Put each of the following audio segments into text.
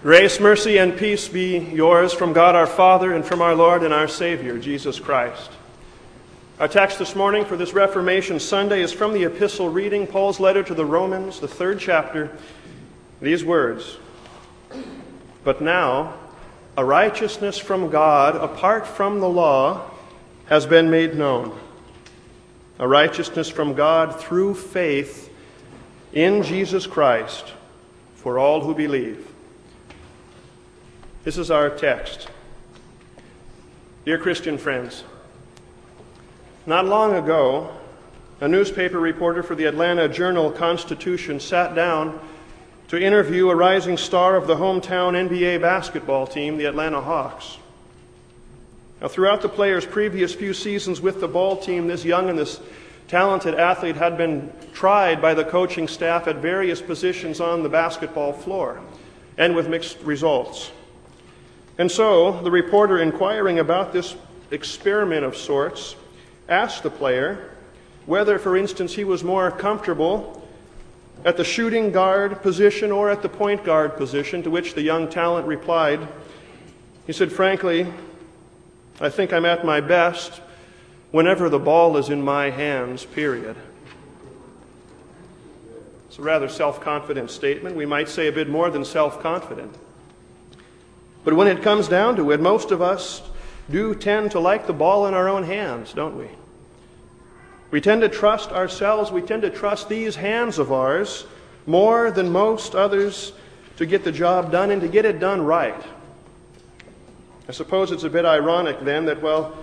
Grace, mercy, and peace be yours from God our Father and from our Lord and our Savior, Jesus Christ. Our text this morning for this Reformation Sunday is from the epistle reading Paul's letter to the Romans, the third chapter. These words But now, a righteousness from God apart from the law has been made known. A righteousness from God through faith in Jesus Christ for all who believe. This is our text. Dear Christian friends, not long ago, a newspaper reporter for the Atlanta Journal Constitution sat down to interview a rising star of the hometown NBA basketball team, the Atlanta Hawks. Now, throughout the player's previous few seasons with the ball team, this young and this talented athlete had been tried by the coaching staff at various positions on the basketball floor, and with mixed results. And so, the reporter inquiring about this experiment of sorts asked the player whether, for instance, he was more comfortable at the shooting guard position or at the point guard position, to which the young talent replied, he said, Frankly, I think I'm at my best whenever the ball is in my hands, period. It's a rather self confident statement. We might say a bit more than self confident. But when it comes down to it, most of us do tend to like the ball in our own hands, don't we? We tend to trust ourselves, we tend to trust these hands of ours more than most others to get the job done and to get it done right. I suppose it's a bit ironic then that, well,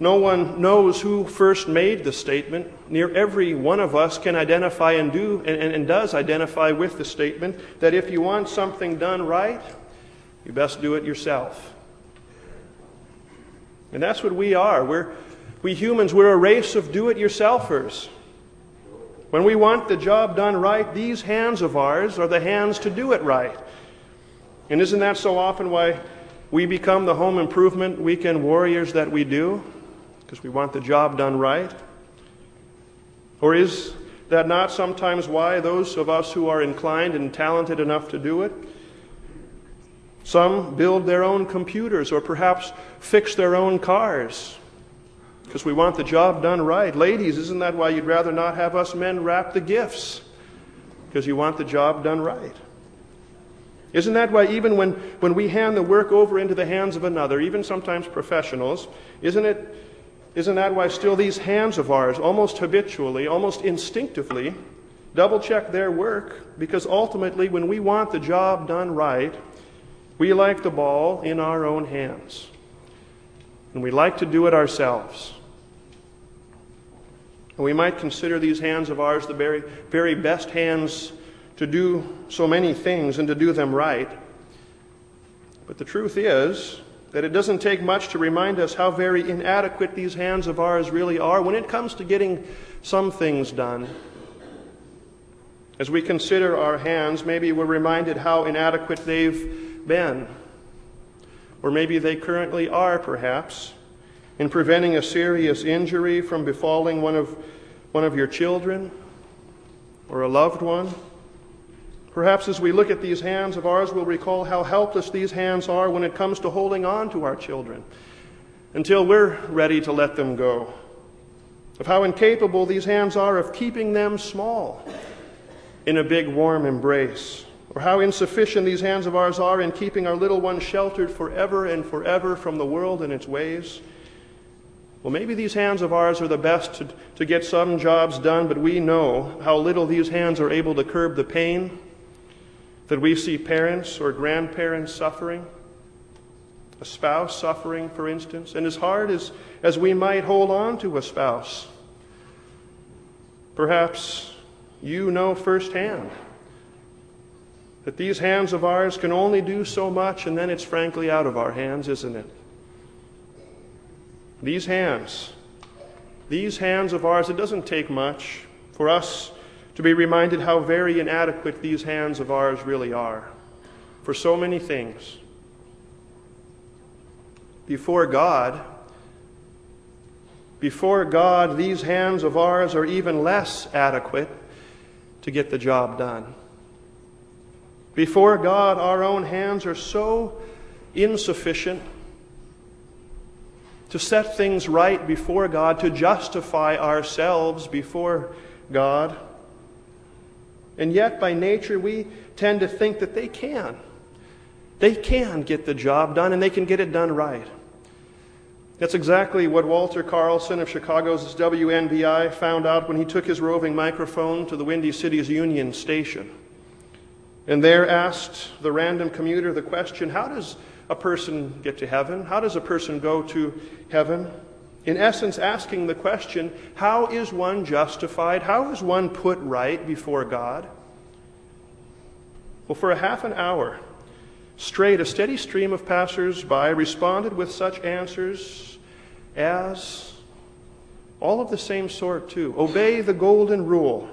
no one knows who first made the statement. Near every one of us can identify and do and, and, and does identify with the statement that if you want something done right, you best do it yourself. And that's what we are. We're, we humans, we're a race of do it yourselfers. When we want the job done right, these hands of ours are the hands to do it right. And isn't that so often why we become the home improvement weekend warriors that we do? Because we want the job done right? Or is that not sometimes why those of us who are inclined and talented enough to do it some build their own computers or perhaps fix their own cars because we want the job done right. Ladies, isn't that why you'd rather not have us men wrap the gifts? Because you want the job done right. Isn't that why, even when, when we hand the work over into the hands of another, even sometimes professionals, isn't, it, isn't that why still these hands of ours, almost habitually, almost instinctively, double check their work? Because ultimately, when we want the job done right, we like the ball in our own hands. And we like to do it ourselves. And we might consider these hands of ours the very, very best hands to do so many things and to do them right. But the truth is that it doesn't take much to remind us how very inadequate these hands of ours really are when it comes to getting some things done. As we consider our hands, maybe we're reminded how inadequate they've been, or maybe they currently are, perhaps, in preventing a serious injury from befalling one of, one of your children or a loved one. Perhaps as we look at these hands of ours, we'll recall how helpless these hands are when it comes to holding on to our children until we're ready to let them go. Of how incapable these hands are of keeping them small in a big warm embrace or how insufficient these hands of ours are in keeping our little ones sheltered forever and forever from the world and its ways. Well, maybe these hands of ours are the best to, to get some jobs done, but we know how little these hands are able to curb the pain that we see parents or grandparents suffering, a spouse suffering, for instance. And as hard as, as we might hold on to a spouse, perhaps you know firsthand that these hands of ours can only do so much, and then it's frankly out of our hands, isn't it? These hands, these hands of ours, it doesn't take much for us to be reminded how very inadequate these hands of ours really are for so many things. Before God, before God, these hands of ours are even less adequate to get the job done. Before God, our own hands are so insufficient to set things right before God, to justify ourselves before God. And yet, by nature, we tend to think that they can. They can get the job done and they can get it done right. That's exactly what Walter Carlson of Chicago's WNBI found out when he took his roving microphone to the Windy City's Union Station. And there asked the random commuter the question how does a person get to heaven? How does a person go to heaven? In essence, asking the question how is one justified? How is one put right before God? Well, for a half an hour straight, a steady stream of passers by responded with such answers as all of the same sort, too. Obey the golden rule,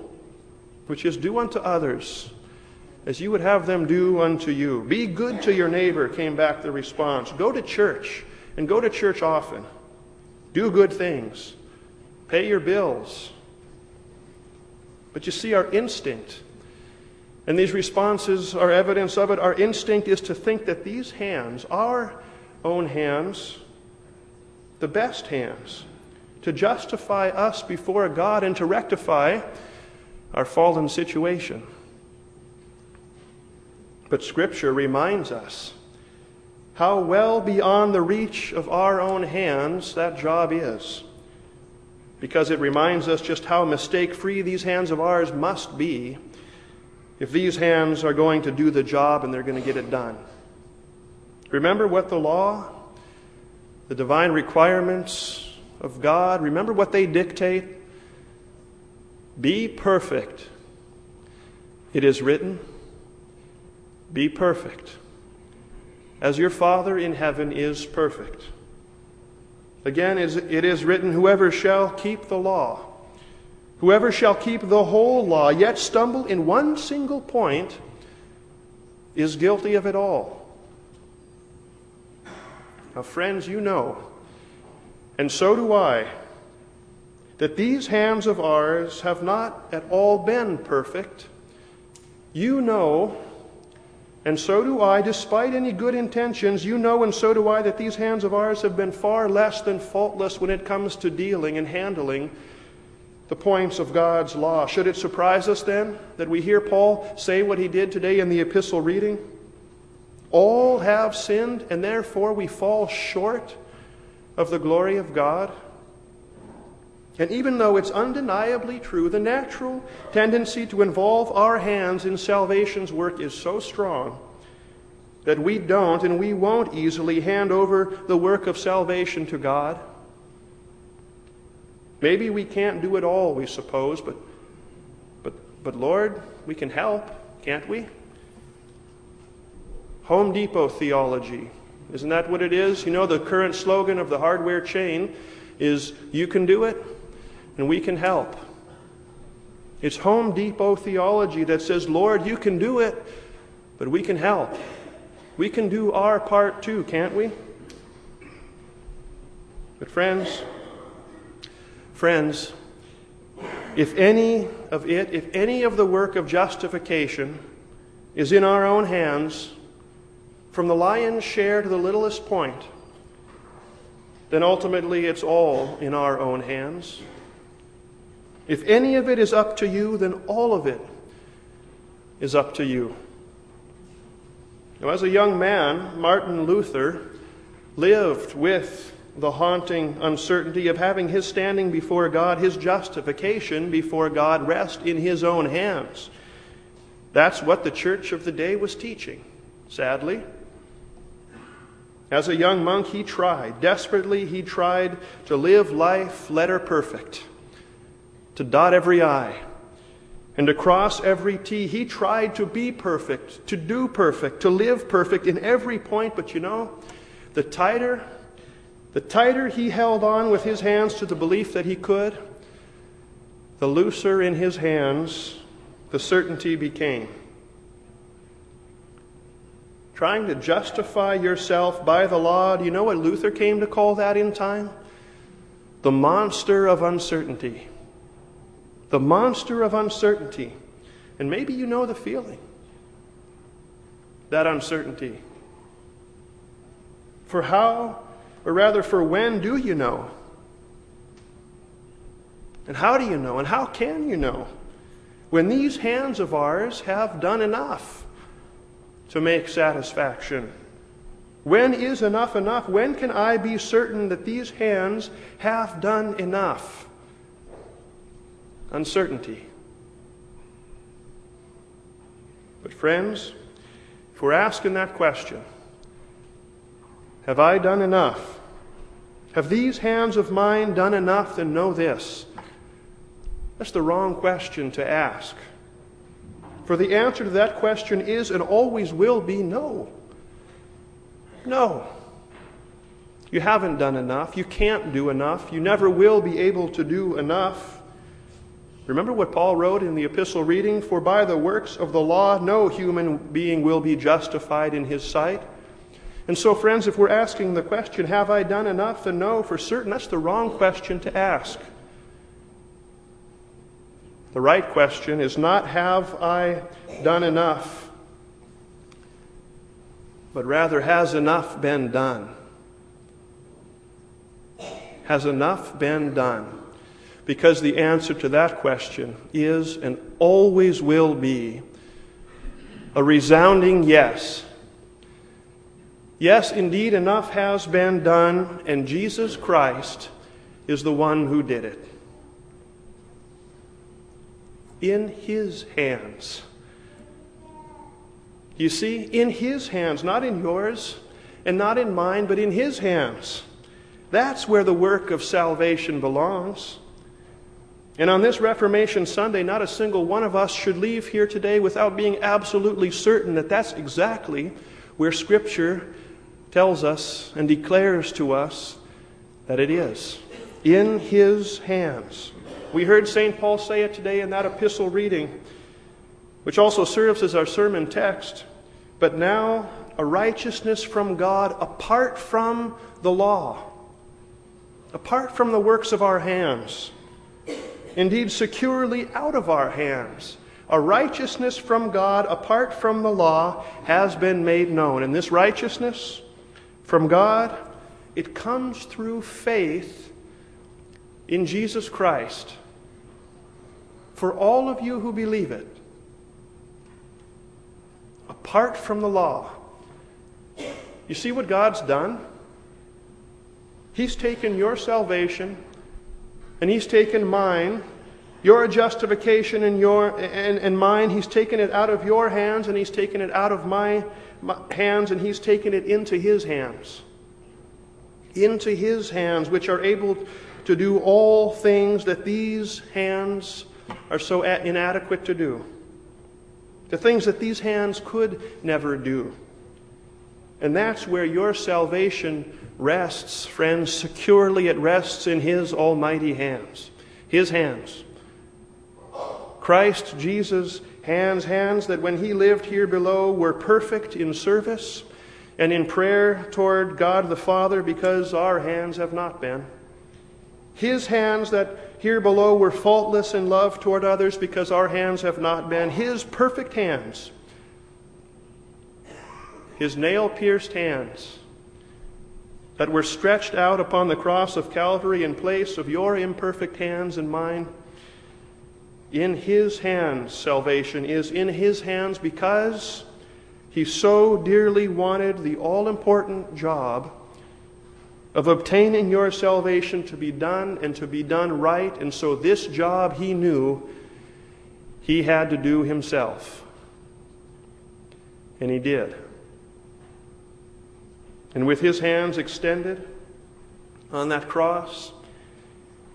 which is do unto others as you would have them do unto you. Be good to your neighbor, came back the response. Go to church, and go to church often. Do good things. Pay your bills. But you see, our instinct, and these responses are evidence of it, our instinct is to think that these hands, our own hands, the best hands, to justify us before God and to rectify our fallen situation. But Scripture reminds us how well beyond the reach of our own hands that job is. Because it reminds us just how mistake free these hands of ours must be if these hands are going to do the job and they're going to get it done. Remember what the law, the divine requirements of God, remember what they dictate? Be perfect. It is written. Be perfect, as your Father in heaven is perfect. Again, it is written, Whoever shall keep the law, whoever shall keep the whole law, yet stumble in one single point, is guilty of it all. Now, friends, you know, and so do I, that these hands of ours have not at all been perfect. You know and so do I, despite any good intentions, you know, and so do I, that these hands of ours have been far less than faultless when it comes to dealing and handling the points of God's law. Should it surprise us then that we hear Paul say what he did today in the epistle reading? All have sinned, and therefore we fall short of the glory of God. And even though it's undeniably true, the natural tendency to involve our hands in salvation's work is so strong that we don't and we won't easily hand over the work of salvation to God. Maybe we can't do it all, we suppose, but, but, but Lord, we can help, can't we? Home Depot theology. Isn't that what it is? You know, the current slogan of the hardware chain is You can do it, and we can help. It's Home Depot theology that says, Lord, you can do it, but we can help. We can do our part too, can't we? But, friends, friends, if any of it, if any of the work of justification is in our own hands, from the lion's share to the littlest point, then ultimately it's all in our own hands. If any of it is up to you, then all of it is up to you. Now, as a young man, Martin Luther lived with the haunting uncertainty of having his standing before God, his justification before God, rest in his own hands. That's what the church of the day was teaching, sadly. As a young monk, he tried, desperately, he tried to live life letter perfect to dot every I and to cross every T. He tried to be perfect, to do perfect, to live perfect in every point, but you know, the tighter the tighter he held on with his hands to the belief that he could, the looser in his hands the certainty became. Trying to justify yourself by the law, do you know what Luther came to call that in time? The monster of uncertainty the monster of uncertainty. And maybe you know the feeling. that uncertainty? For how, or rather, for when do you know? And how do you know? And how can you know? When these hands of ours have done enough to make satisfaction. When is enough enough? When can I be certain that these hands have done enough? Uncertainty. But, friends, if we're asking that question, have I done enough? Have these hands of mine done enough? Then know this. That's the wrong question to ask. For the answer to that question is and always will be no. No. You haven't done enough. You can't do enough. You never will be able to do enough. Remember what Paul wrote in the epistle reading? For by the works of the law, no human being will be justified in his sight. And so, friends, if we're asking the question, have I done enough? Then no, for certain, that's the wrong question to ask. The right question is not, have I done enough? But rather, has enough been done? Has enough been done? Because the answer to that question is and always will be a resounding yes. Yes, indeed, enough has been done, and Jesus Christ is the one who did it. In His hands. You see, in His hands, not in yours and not in mine, but in His hands. That's where the work of salvation belongs. And on this Reformation Sunday, not a single one of us should leave here today without being absolutely certain that that's exactly where Scripture tells us and declares to us that it is in His hands. We heard St. Paul say it today in that epistle reading, which also serves as our sermon text. But now, a righteousness from God apart from the law, apart from the works of our hands indeed securely out of our hands. A righteousness from God apart from the law has been made known. And this righteousness from God, it comes through faith in Jesus Christ. For all of you who believe it, apart from the law. You see what God's done? He's taken your salvation and He's taken mine, your justification and, your, and, and mine. He's taken it out of your hands and He's taken it out of my, my hands and He's taken it into His hands. Into His hands, which are able to do all things that these hands are so inadequate to do. The things that these hands could never do. And that's where your salvation rests, friends, securely. It rests in His almighty hands. His hands. Christ Jesus' hands, hands that when He lived here below were perfect in service and in prayer toward God the Father because our hands have not been. His hands that here below were faultless in love toward others because our hands have not been. His perfect hands. His nail pierced hands that were stretched out upon the cross of Calvary in place of your imperfect hands and mine. In His hands, salvation is in His hands because He so dearly wanted the all important job of obtaining your salvation to be done and to be done right. And so, this job He knew He had to do Himself. And He did. And with his hands extended on that cross,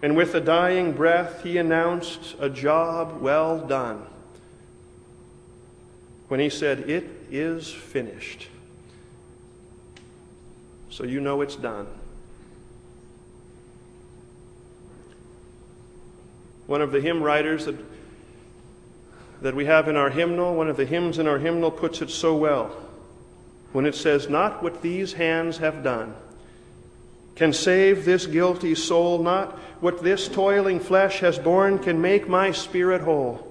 and with a dying breath, he announced a job well done. When he said, It is finished. So you know it's done. One of the hymn writers that, that we have in our hymnal, one of the hymns in our hymnal puts it so well when it says, Not what these hands have done can save this guilty soul, not what this toiling flesh has borne can make my spirit whole.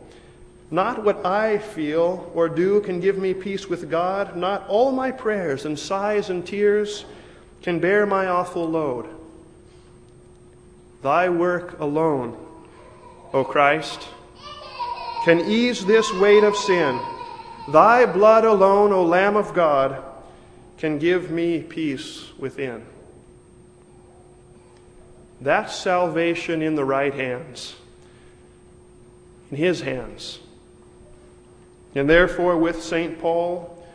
Not what I feel or do can give me peace with God. Not all my prayers and sighs and tears can bear my awful load. Thy work alone, O Christ, can ease this weight of sin. Thy blood alone, O Lamb of God, can give me peace within. That's salvation in the right hands, in His hands. And therefore, with St. Paul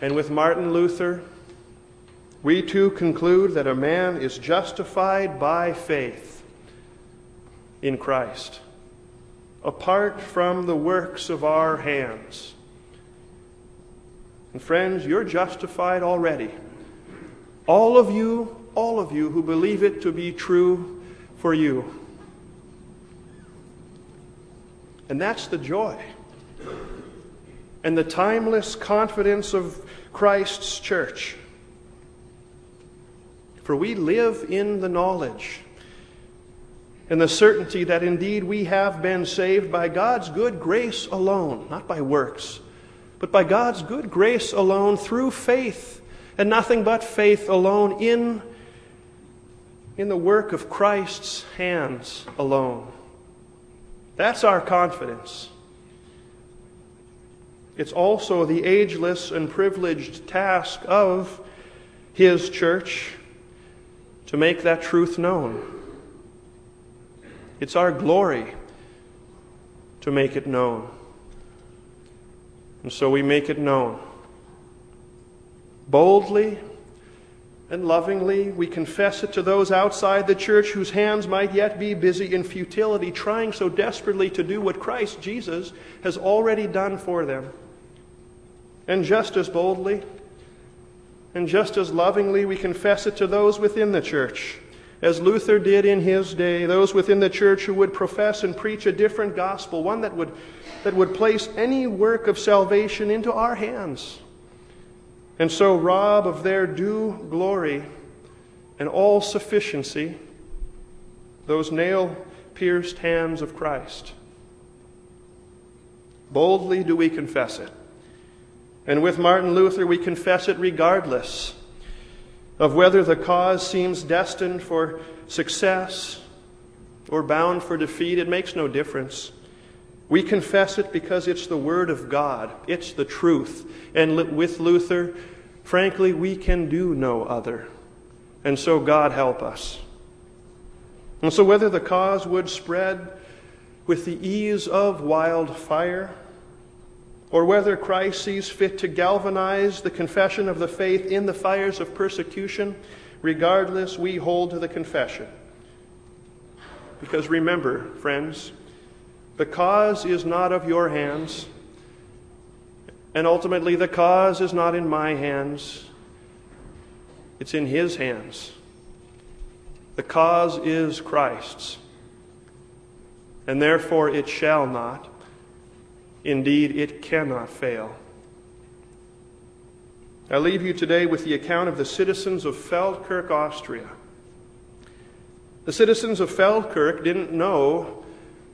and with Martin Luther, we too conclude that a man is justified by faith in Christ, apart from the works of our hands. And friends, you're justified already. All of you, all of you who believe it to be true for you. And that's the joy and the timeless confidence of Christ's church. For we live in the knowledge and the certainty that indeed we have been saved by God's good grace alone, not by works, but by God's good grace alone through faith, and nothing but faith alone in, in the work of Christ's hands alone. That's our confidence. It's also the ageless and privileged task of His church to make that truth known. It's our glory to make it known. And so we make it known. Boldly and lovingly, we confess it to those outside the church whose hands might yet be busy in futility, trying so desperately to do what Christ Jesus has already done for them. And just as boldly and just as lovingly, we confess it to those within the church, as Luther did in his day, those within the church who would profess and preach a different gospel, one that would, that would place any work of salvation into our hands, and so rob of their due glory and all sufficiency those nail pierced hands of Christ. Boldly do we confess it. And with Martin Luther, we confess it regardless of whether the cause seems destined for success or bound for defeat. It makes no difference. We confess it because it's the Word of God, it's the truth. And with Luther, frankly, we can do no other. And so, God help us. And so, whether the cause would spread with the ease of wildfire, or whether Christ sees fit to galvanize the confession of the faith in the fires of persecution, regardless, we hold to the confession. Because remember, friends, the cause is not of your hands, and ultimately the cause is not in my hands, it's in His hands. The cause is Christ's, and therefore it shall not Indeed, it cannot fail. I leave you today with the account of the citizens of Feldkirch, Austria. The citizens of Feldkirch didn't know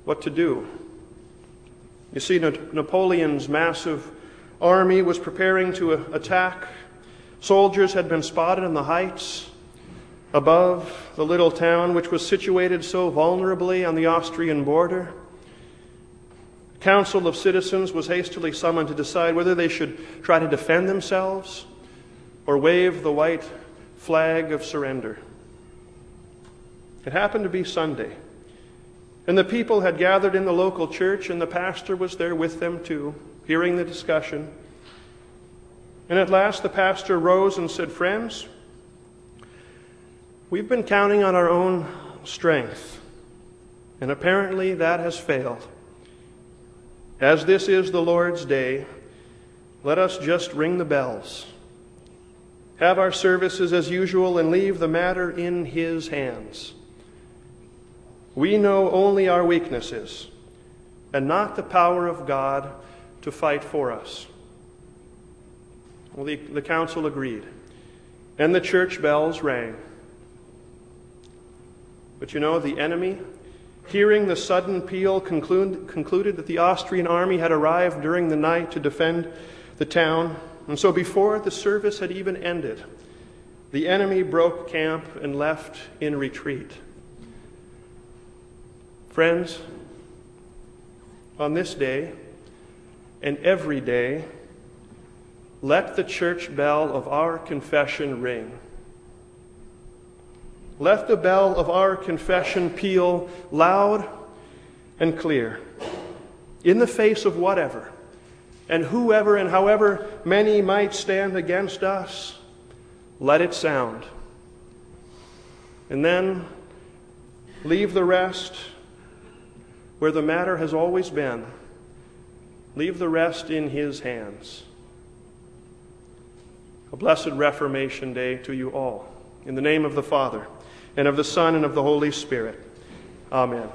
what to do. You see, Napoleon's massive army was preparing to uh, attack. Soldiers had been spotted on the heights above the little town, which was situated so vulnerably on the Austrian border A council of citizens was hastily summoned to decide whether they should try to defend themselves or wave the white flag of surrender. It happened to be Sunday, and the people had gathered in the local church, and the pastor was there with them too, hearing the discussion. And at last the pastor rose and said, Friends, we've been counting on our own strength, and apparently that has failed. As this is the Lord's day, let us just ring the bells, have our services as usual, and leave the matter in His hands. We know only our weaknesses and not the power of God to fight for us. Well, the, the council agreed, and the church bells rang. But you know, the enemy hearing the sudden peal, conclude, concluded that the Austrian army had arrived during the night to defend the town. And so, before the service had even ended, the enemy broke camp and left in retreat. Friends, on this day and every day, let the church bell of our confession ring. Let the bell of our confession peal loud and clear in the face of whatever and whoever and however many might stand against us. Let it sound. And then leave the rest where the matter has always been. Leave the rest in His hands. A blessed Reformation Day to you all. In the name of the Father, and of the Son, and of the Holy Spirit. Amen.